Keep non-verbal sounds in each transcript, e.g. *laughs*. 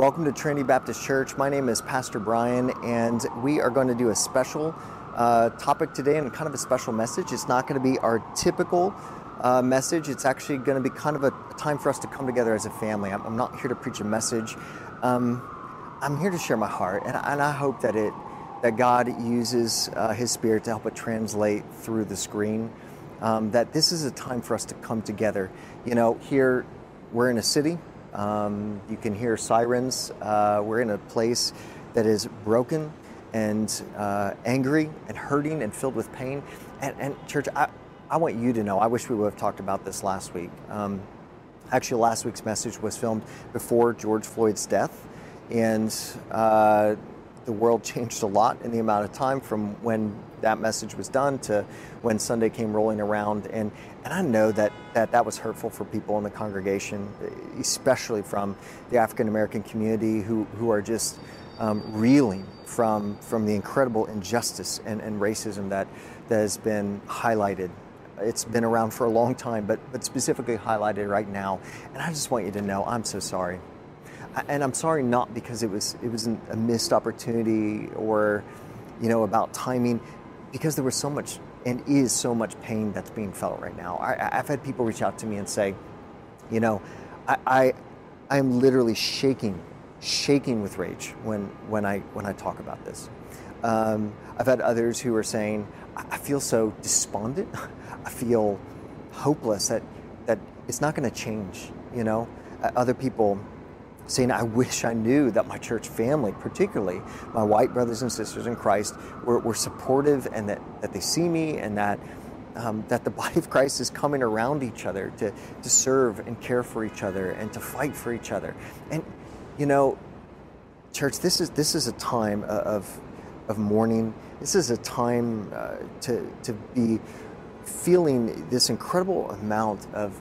Welcome to Trinity Baptist Church. My name is Pastor Brian, and we are going to do a special uh, topic today and kind of a special message. It's not going to be our typical uh, message, it's actually going to be kind of a time for us to come together as a family. I'm, I'm not here to preach a message, um, I'm here to share my heart, and, and I hope that it that God uses uh, His Spirit to help it translate through the screen. Um, that this is a time for us to come together. You know, here we're in a city. Um, you can hear sirens. Uh, we're in a place that is broken and uh, angry and hurting and filled with pain. And, and, church, I, I want you to know, I wish we would have talked about this last week. Um, actually, last week's message was filmed before George Floyd's death. And uh, the world changed a lot in the amount of time from when that message was done to when Sunday came rolling around. And, and I know that, that that was hurtful for people in the congregation, especially from the African American community who, who are just um, reeling from, from the incredible injustice and, and racism that, that has been highlighted. It's been around for a long time, but, but specifically highlighted right now. And I just want you to know I'm so sorry and I'm sorry not because it was it was a missed opportunity or you know about timing because there was so much and is so much pain that's being felt right now. I, have had people reach out to me and say, you know, I, I I am literally shaking, shaking with rage when when I when I talk about this. Um, I've had others who are saying, I feel so despondent. *laughs* I feel hopeless that that it's not going to change. You know, other people saying, I wish I knew that my church family, particularly my white brothers and sisters in Christ, were, were supportive and that, that they see me and that, um, that the *laughs* body of Christ is coming around each other to, to serve and care for each other and to fight for each other. And, you know, church, this is, this is a time of, of mourning. This is a time uh, to, to be feeling this incredible amount of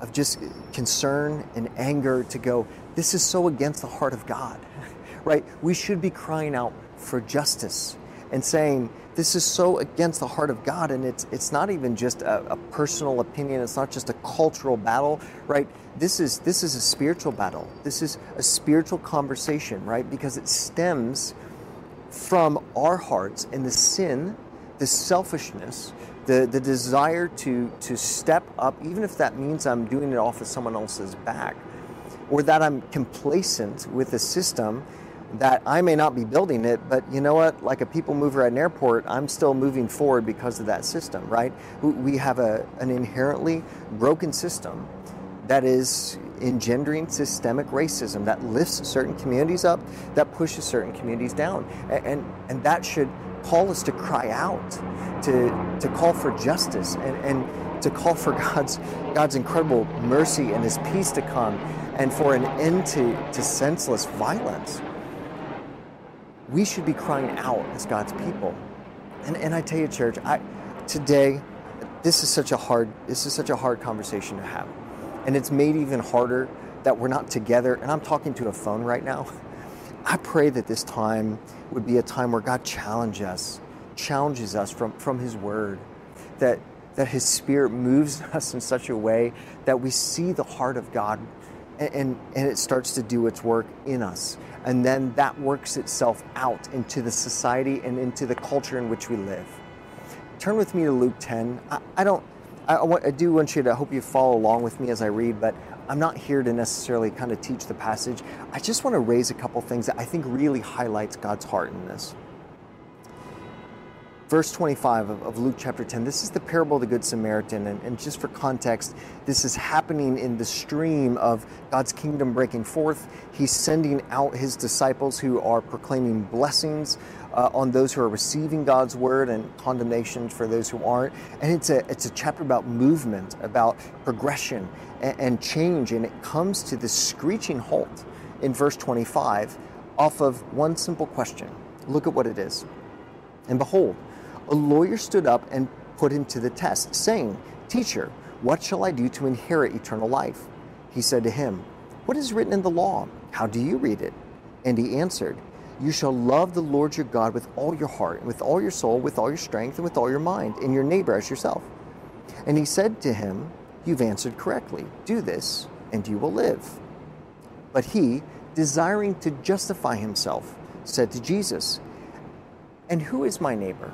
of just concern and anger to go, this is so against the heart of God, *laughs* right? We should be crying out for justice and saying, this is so against the heart of God, and it's it's not even just a, a, personal opinion. It's not just a cultural battle, right? This is this is a spiritual battle. This is a spiritual conversation, right? Because it stems from our hearts and the sin, the selfishness, the, the desire to, to step up, even if that means I'm doing it off of someone else's back, or that I'm complacent with the system that I may not be building it, but you know what? Like a people mover at an airport, I'm still moving forward because of that system, right? We have a, an inherently broken system that is engendering systemic racism that lifts certain communities up, that pushes certain communities down. And, and, and that should call us to cry out, to, to call for justice, and, and to call for *laughs* God's, God's incredible mercy and His peace to come, and for an end to, to senseless violence. We should be crying out as God's people. And, and I tell you, church, I, today, this is such a hard this is such a hard conversation to have. And it's made even harder that we're not together. And I'm talking to a phone right now. I pray that this time would be a time where God challenges us, challenges us from, from His Word, that, that His Spirit moves *laughs* us in such a way that we see the heart of God and, and, it starts to do its work in us. And then that works itself out into the society and into the culture in which we live. Turn with me to Luke 10. I, I don't, I, I do want you to, I hope you follow along with me as I read, but I'm not here to necessarily kind of teach the passage. I just want to raise a couple things that I think really highlights God's heart in this. Verse 25 of, of Luke chapter 10, this is the parable of the Good Samaritan. And, and just for context, this is happening in the stream of God's kingdom breaking forth. He's sending out his disciples who are proclaiming blessings uh, on those who are receiving God's word and condemnation for those who aren't. And it's a, it's a chapter about movement, about progression and, and change. And it comes to this screeching halt in verse 25 off of one simple question. Look at what it is. And behold, a lawyer stood up and put him to the test, saying, Teacher, what shall I do to inherit eternal life? He said to him, What is written in the law? How do you read it? And he answered, You shall love the Lord your God with all your heart, and with all your soul, with all your strength, and with all your mind, and your neighbor as yourself. And he said to him, You've answered correctly. Do this, and you will live. But he, desiring to justify himself, said to Jesus, And who is my neighbor?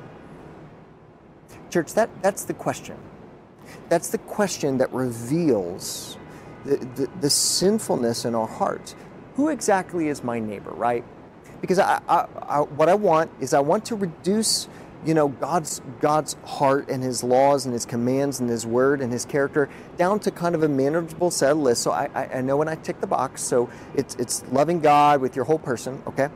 Church, that, that's the question. That's the question that reveals the, the, the sinfulness in our hearts. Who exactly is my neighbor, right? Because I, I, I, what I want is I want to reduce you know God's God's heart and His laws and His commands and His word and His character down to kind of a manageable set of list. So I, I know when I tick the box. So it's it's loving God with your whole person, okay,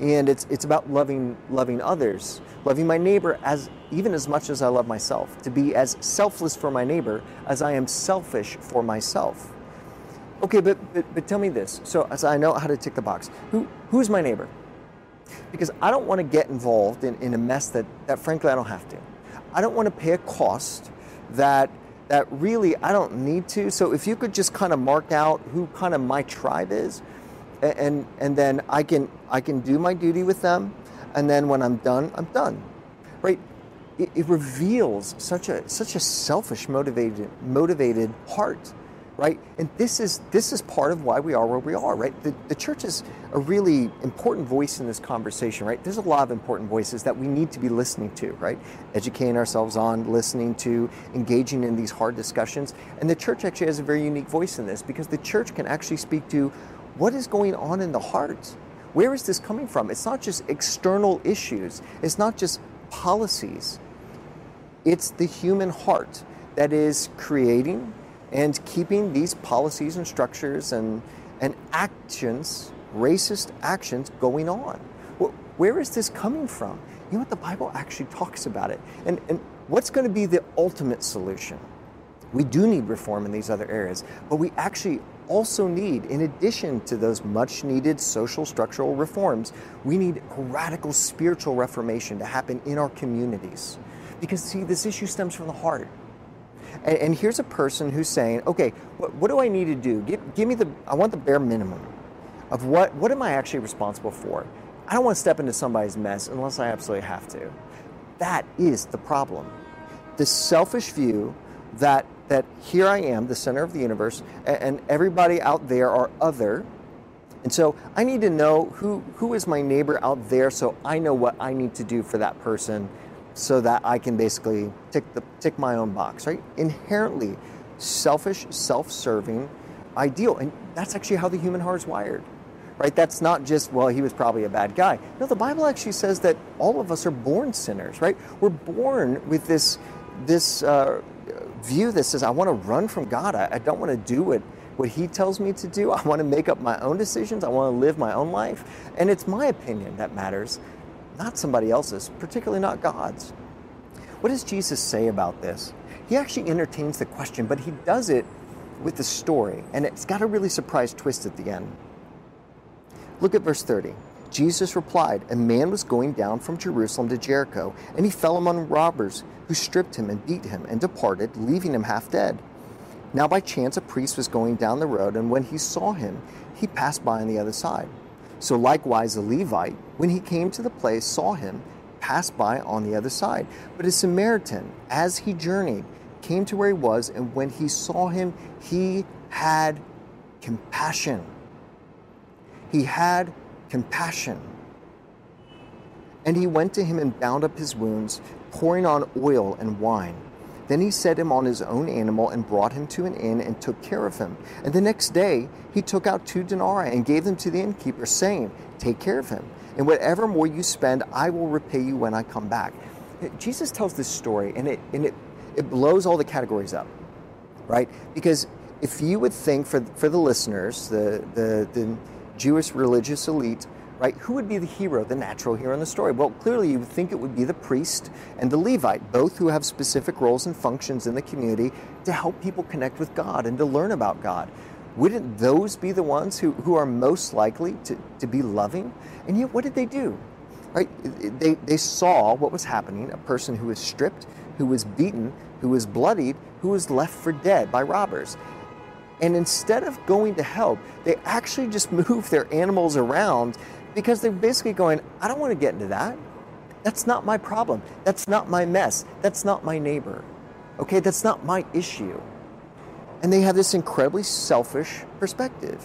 and it's it's about loving loving others, loving my neighbor as even as much as I love myself. To be as selfless for my neighbor as I am selfish for myself. Okay, but but, but tell me this. So as I know how to tick the box, who who's my neighbor? Because I don't want to get involved in, in a mess that, that frankly I don't have to. I don't want to pay a cost that that really I don't need to. So if you could just kind of mark out who kind of my tribe is, and and then I can I can do my duty with them, and then when I'm done, I'm done, right? It, it reveals such a such a selfish motivated motivated heart right? And this is this is part of why we are where we are, right? The, the church is a really important voice in this conversation, right? There's a lot of important voices that we need to be listening to, right? Educating ourselves on, listening to, engaging in these hard discussions. And the church actually has a very unique voice in this because the church can actually speak to what is going on in the heart. Where is this coming from? It's not just external issues. It's not just policies. It's the human heart that is creating and keeping these policies and structures and, and actions, racist actions, going on. Where is this coming from? You know what? The Bible actually talks about it. And, and what's going to be the ultimate solution? We do need reform in these other areas, but we actually also need, in addition to those much needed social structural reforms, we need a radical spiritual reformation to happen in our communities. Because, see, this issue stems from the heart. And, and here's a person who's saying, okay, what, what do I need to do? Give, give me the, I want the bare minimum of what, what am I actually responsible for? I don't want to step into somebody's mess unless I absolutely have to. That is the problem. The selfish view that that here I am, the center of the universe, and, and everybody out there are other. And so I need to know who, who is my neighbor out there so I know what I need to do for that person so that I can basically tick the tick my own box, right? Inherently selfish, self-serving ideal. And that's actually how the human heart is wired. Right? That's not just, well, he was probably a bad guy. No, the Bible actually says that all of us are born sinners, right? We're born with this this uh, view that says, I want to run from God. I, I don't want to do what, what He tells me to do. I want to make up my own decisions. I want to live my own life. And it's my opinion that matters not somebody else's, particularly not God's. What does Jesus say about this? He actually entertains the question, but he does it with the story, and it's got a really surprise twist at the end. Look at verse 30. Jesus replied, A man was going down from Jerusalem to Jericho, and he fell among robbers, who stripped him and beat him and departed, leaving him half dead. Now, by chance, a priest was going down the road, and when he saw him, he passed by on the other side. So likewise, a Levite, when he came to the place, saw him, passed by on the other side. But a Samaritan, as he journeyed, came to where he was, and when he saw him, he had compassion. He had compassion. And he went to him and bound up his wounds, pouring on oil and wine. Then he set him on his own animal and brought him to an inn and took care of him. And the next day he took out two denarii and gave them to the innkeeper, saying, Take care of him, and whatever more you spend, I will repay you when I come back. Jesus tells this story, and it, and it, it blows all the categories up, right? Because if you would think for, for the listeners, the, the, the Jewish religious elite, right? Who would be the hero, the natural hero in the story? Well, clearly you would think it would be the priest and the Levite, both who have specific roles and functions in the community to help people connect with God and to learn about God. Wouldn't those be the ones who, who are most likely to, to be loving? And yet, what did they do? Right? They, they saw what was happening a person who was stripped, who was beaten, who was bloodied, who was left for dead by robbers. And instead of going to help, they actually just *laughs* moved their animals around because they're basically going, I don't want to get into that. That's not my problem. That's not my mess. That's not my neighbor. Okay, that's not my issue. And they have this incredibly selfish perspective.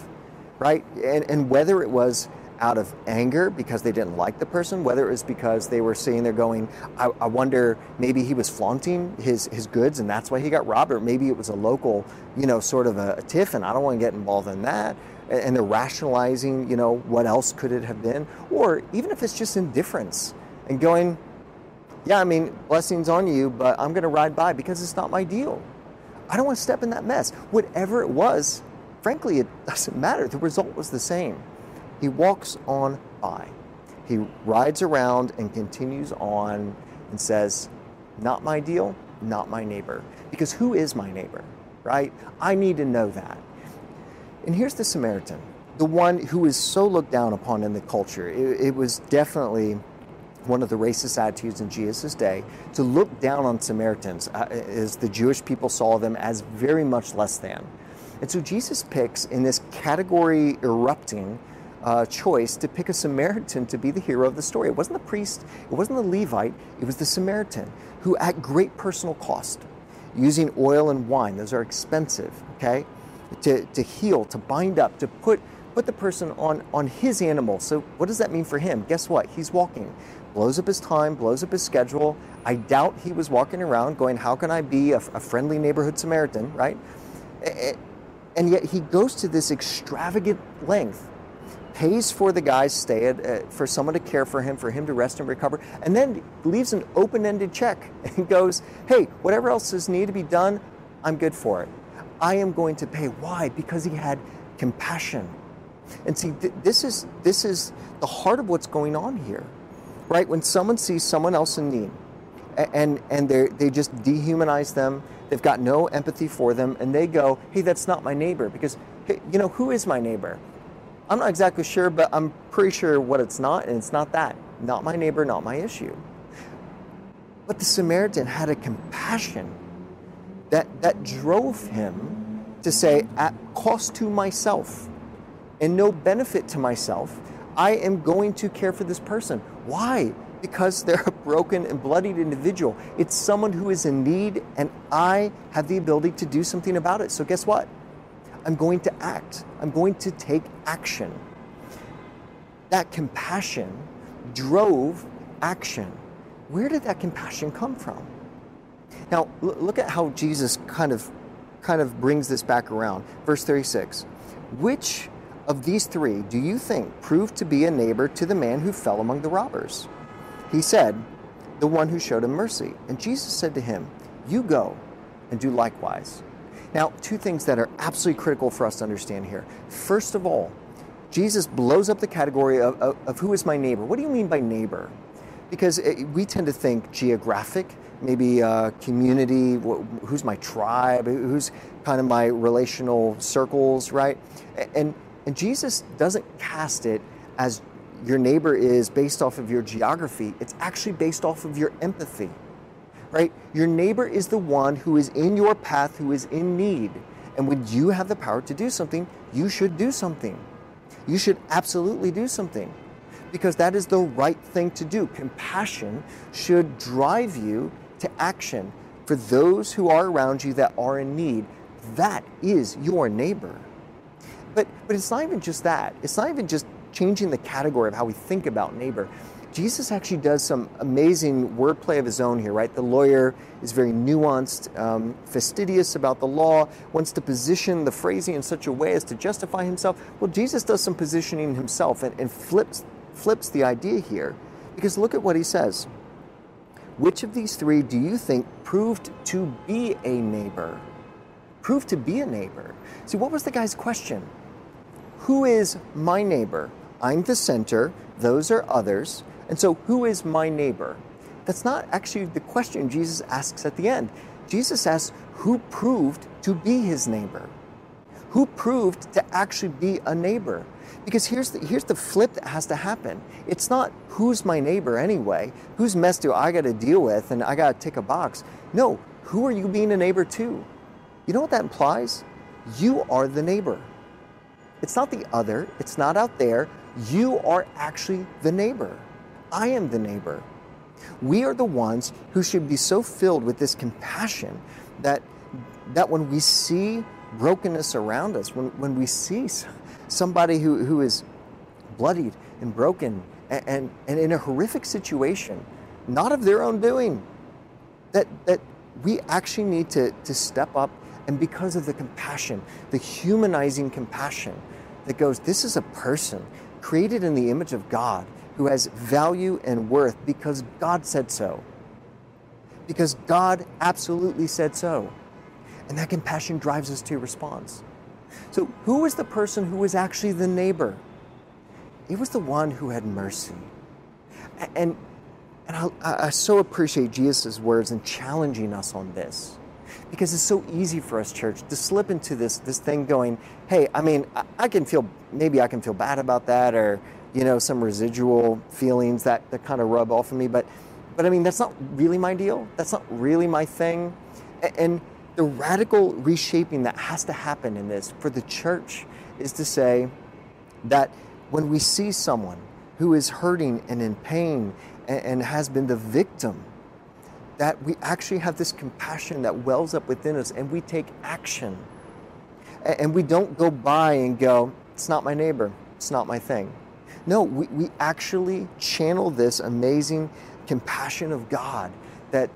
right? And, and whether it was out of anger because they didn't like the person, whether it was because they were saying they're going, I, I, wonder maybe he was flaunting his, his goods and that's why he got robbed, or maybe it was a local, you know, sort of a, a tiff and I don't want to get involved in that. And, they're rationalizing, you know, what else could it have been? Or even if it's just indifference and going, yeah, I mean, blessings on you, but I'm going to ride by because it's not my deal. I don't want to step in that mess. Whatever it was, frankly, it *laughs* doesn't matter. The result was the same. He walks on by. He rides around and continues on and says, Not my deal, not my neighbor. Because who is my neighbor, right? I need to know that. And here's the Samaritan, the one who is so looked down upon in the culture. It, it was definitely one of the racist attitudes in Jesus' day to look down on Samaritans uh, as the Jewish people saw them as very much less than. And so Jesus picks in this category erupting uh, choice to pick a Samaritan to be the hero of the story. It wasn't the priest, it wasn't the Levite, it was the Samaritan who, at great personal cost, using oil and wine, those are expensive, okay, to, to heal, to bind up, to put, put the person on, on his animal. So, what does that mean for him? Guess what? He's walking, blows up his time, blows up his schedule. I doubt he was walking around going, How can I be a, a friendly neighborhood Samaritan, right? And yet he goes to this extravagant length pays for the guy's stay, at, uh, for someone to care for him, for him to rest and recover, and then leaves an open ended check *laughs* and goes, hey, whatever else is needed to be done, I'm good for it. I am going to pay. Why? Because he had compassion. And see, th- this, is, this is the heart of what's going on here, right? When someone sees someone else in need and, and they just dehumanize them, they've got no empathy for them, and they go, hey, that's not my neighbor. Because, hey, you know, who is my neighbor? I'm not exactly sure, but I'm pretty sure what it's not, and it's not that. Not my neighbor, not my issue. But the Samaritan had a compassion that, that drove him to say, at cost to myself and no benefit to myself, I am going to care for this person. Why? Because they're a broken and bloodied individual. It's someone who is in need, and I have the ability to do something about it. So, guess what? I'm going to act. I'm going to take action. That compassion drove action. Where did that compassion come from? Now, look at how Jesus kind of kind of brings this back around. Verse 36. Which of these three do you think proved to be a neighbor to the man who fell among the robbers? He said, The one who showed him mercy. And Jesus said to him, You go and do likewise. Now, two things that are absolutely critical for us to understand here. First of all, Jesus blows up the category of, of, of who is my neighbor. What do you mean by neighbor? Because it, we tend to think geographic, maybe uh, community, wh- who's my tribe, who's kind of my relational circles, right? And, and Jesus doesn't cast it as your neighbor is based off of your geography, it's actually based off of your empathy right? Your neighbor is the one who is in your path, who is in need. And when you have the power to do something, you should do something. You should absolutely do something because that is the right thing to do. Compassion should drive you to action for those who are around you that are in need. That is your neighbor. But, but it's not even just that. It's not even just changing the category of how we think about neighbor. Jesus actually does some amazing wordplay of his own here, right? The lawyer is very nuanced, um, fastidious about the law, wants to position the phrasing in such a way as to justify himself. Well, Jesus does some positioning himself and, and flips, flips the idea here. Because look at what he says. Which of these three do you think proved to be a neighbor? Proved to be a neighbor. See, what was the guy's question? Who is my neighbor? I'm the center, those are others. And so, who is my neighbor? That's not actually the question Jesus asks at the end. Jesus asks, who proved to be his neighbor? Who proved to actually be a neighbor? Because here's the, here's the flip that has to happen. It's not who's my neighbor anyway, whose mess do I got to deal with and I got to tick a box. No, who are you being a neighbor to? You know what that implies? You are the neighbor. It's not the other, it's not out there. You are actually the neighbor. I am the neighbor. We are the ones who should be so filled with this compassion that, that when we see brokenness around us, when, when we see somebody who, who is bloodied and broken and, and, and in a horrific situation, not of their own doing, that, that we actually need to, to step up and because of the compassion, the humanizing compassion that goes, this is a person created in the image of God who has value and worth because God said so. Because God absolutely said so. And that compassion drives us to response. So, who was the person who was actually the neighbor? It was the one who had mercy. And, and I, I so appreciate Jesus' words in challenging us on this because it's so easy for us, church, to slip into this this thing going, hey, I mean, I, I, can feel maybe I can feel bad about that, or you know, some residual feelings that, that kind of rub off of me, but but I mean, that's not really my deal. That's not really my thing. And, and the radical reshaping that has to happen in this for the church is to say that when we see someone who is hurting and in pain and, and has been the victim that we actually have this compassion that wells up within us and we take action. And we don't go by and go, it's not my neighbor, it's not my thing. No, we, we actually channel this amazing compassion of God that,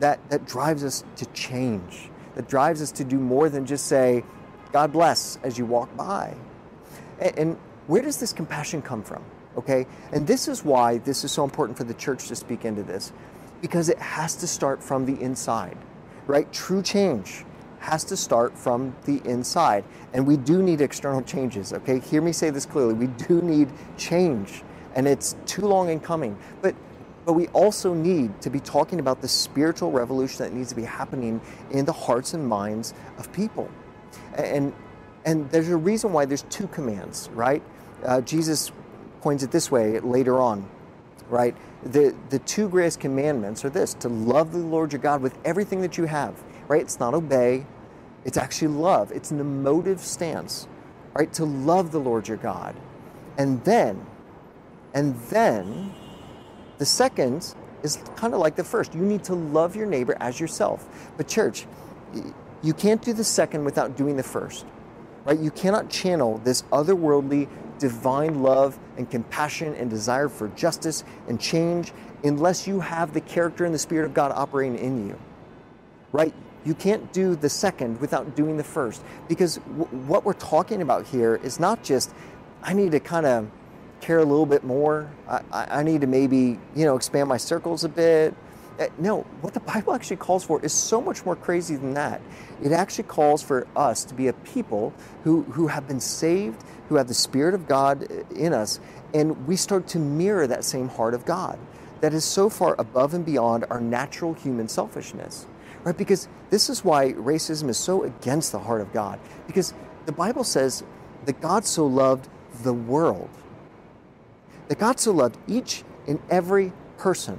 that, that drives us to change, that drives us to do more than just say, God bless as you walk by. And, and where does this compassion come from? Okay? And this is why this is so important for the church to speak into this because it has to start from the inside, right? True change has to start from the inside. And we do need external changes, okay? Hear me say this clearly. We do need change, and it's too long in coming. But but we also need to be talking about the spiritual revolution that needs to be happening in the hearts and minds of people. And and there's a reason why there's two commands, right? Uh, Jesus points it this way later on, right? the, the two greatest commandments are this to love the Lord your God with everything that you have, right? It's not obey, it's actually love. It's an emotive stance, right? To love the Lord your God. And then, and then, the second is kind of like the first. You need to love your neighbor as yourself. But, church, you can't do the second without doing the first, right? You cannot channel this otherworldly divine love and compassion and desire for justice and change unless you have the character and the Spirit of God operating in you. Right? You can't do the second without doing the first. Because w- what we're talking about here is not just, I need to kind of care a little bit more. I, I need to maybe, you know, expand my circles a bit. Uh, no, what the Bible actually calls for is so much more crazy than that. It actually calls for us to be a people who, who have been saved, who have the Spirit of God in us, and we start to mirror that same heart of God that is so far above and beyond our natural human selfishness. Right? Because this is why racism is so against the heart of God. Because the Bible says that God so loved the world, that God so loved each and every person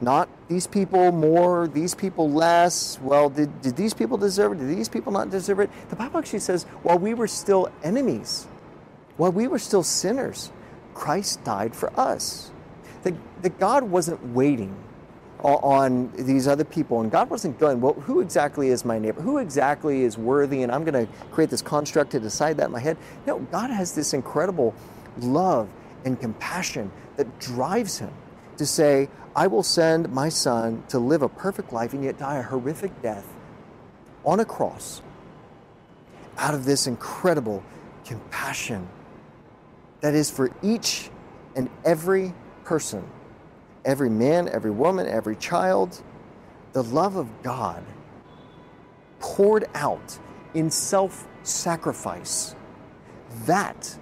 not these people more, these people less. Well, did, did these people deserve it? Did these people not deserve it? The Bible actually says, while we were still enemies, while we were still sinners, Christ died for us. That, that God wasn't waiting on these other people, and God wasn't going, well, who exactly is my neighbor? Who exactly is worthy? And I'm going to create this construct to decide that in my head. No, God has this incredible love and compassion that drives him to say, I will send my son to live a perfect life and yet die a horrific death on a cross out of this incredible compassion that is for each and every person, every man, every woman, every child, the love of God poured out in self sacrifice. That,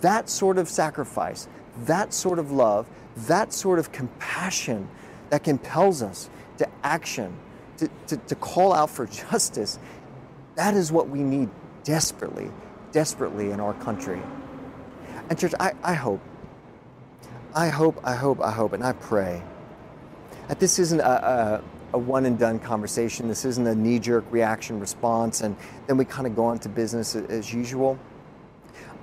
that sort of sacrifice, that sort of love that sort of compassion that compels us to action, to, to, to call out for *laughs* justice, that is what we need desperately, desperately in our country. And, church, I, I hope, I hope, I hope, I hope, and I pray that this isn't a, a, a one and done conversation. This isn't a knee jerk reaction response, and then we kind of go on to business as usual.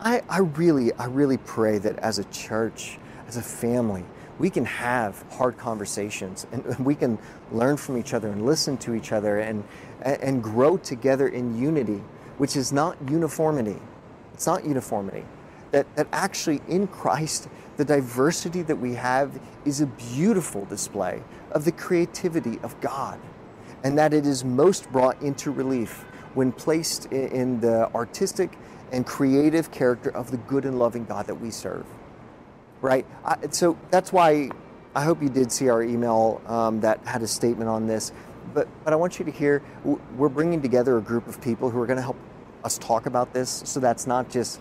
I, I really, I really pray that as a church, as a family, we can have hard conversations and *laughs* we can learn from each other and listen to each other and, and grow together in unity, which is not uniformity. it's not uniformity. That, that actually in Christ, the diversity that we have is a beautiful display of the creativity of God, and that it is most brought into relief when placed in, in the artistic and creative character of the good and loving God that we serve. Right? I, so that's why I hope you did see our email um, that had a statement on this. But, but I want you to hear we're bringing together a group of people who are going to help us talk about this. So that's not just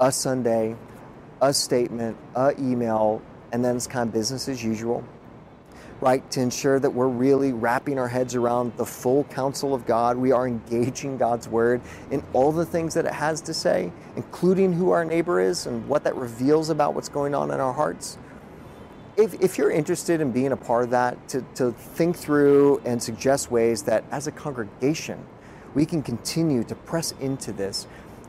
a Sunday, a statement, a email, and then it's kind of business as usual right, to ensure that we're really wrapping our heads around the full counsel of God. We are engaging God's word in all the things that it has to say, including who our neighbor is and what that reveals about what's going on in our hearts. If, if you're interested in being a part of that, to, to think through and suggest ways that as a congregation, we can continue to press into this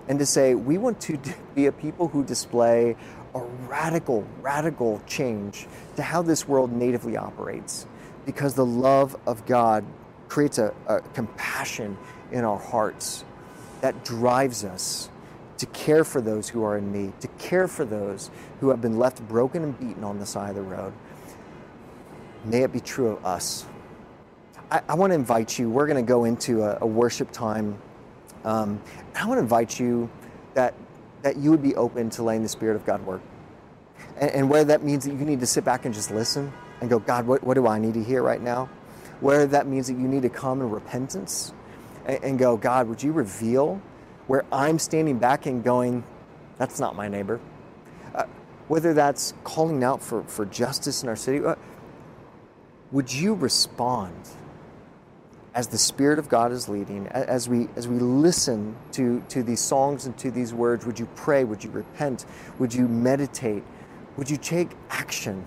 and to say we want to *laughs* be a people who display a radical, radical change to how this world natively operates because the love of God creates a, a compassion in our hearts that drives us to care for those who are in need, to care for those who have been left broken and beaten on the side of the road. May it be true of us. I, I want to invite you, we're going to go into a, a worship time. Um, I want to invite you that that you would be open to letting the Spirit of God work. And, and whether that means that you need to sit back and just listen and go, God, what, what do I need to hear right now? Whether that means that you need to come in repentance and, and go, God, would you reveal where I'm standing back and going, that's not my neighbor? Uh, whether that's calling out for, for justice in our city, uh, would you respond as the Spirit of God is leading, as we as we listen to, to these songs and to these words, would you pray? Would you repent? Would you meditate? Would you take action?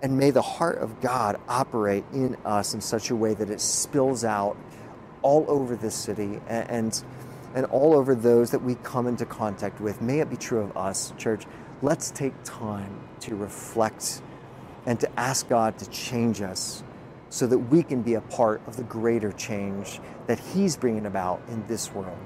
And may the heart of God operate in us in such a way that it spills out all over this city and, and, and all over those that we come into contact with. May it be true of us, church. Let's take time to reflect and to ask God to change us so that we can be a part of the greater change that He's bringing about in this world.